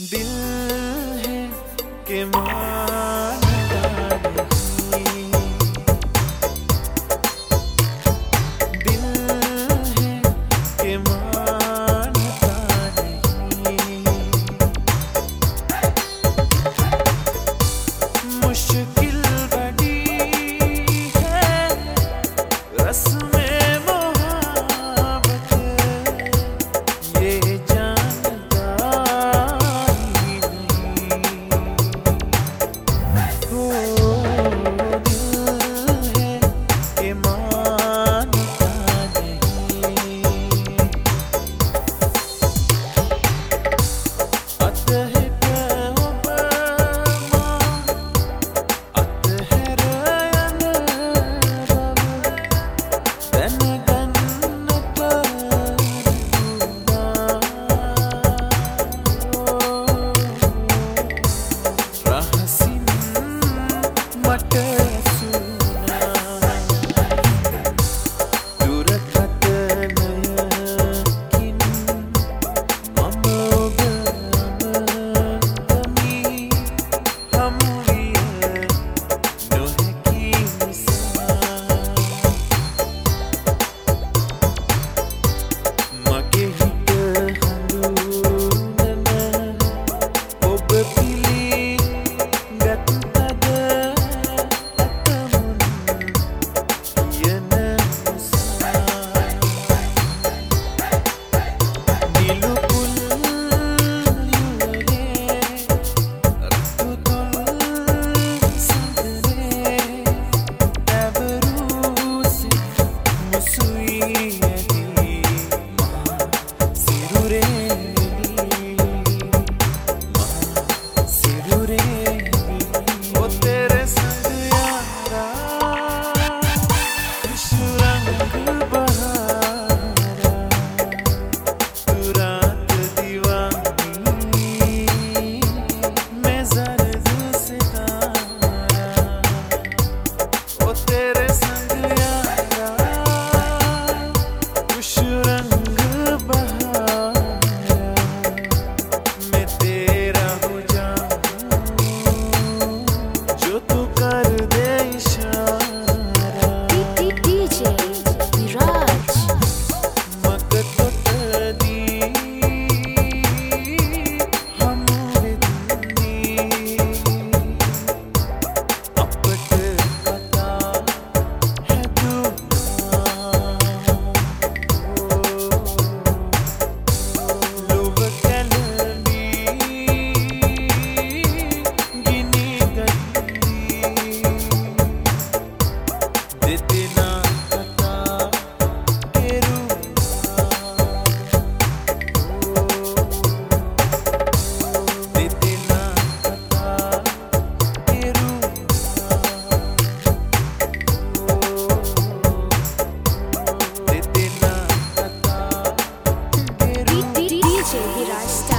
दिल है के मानता He rise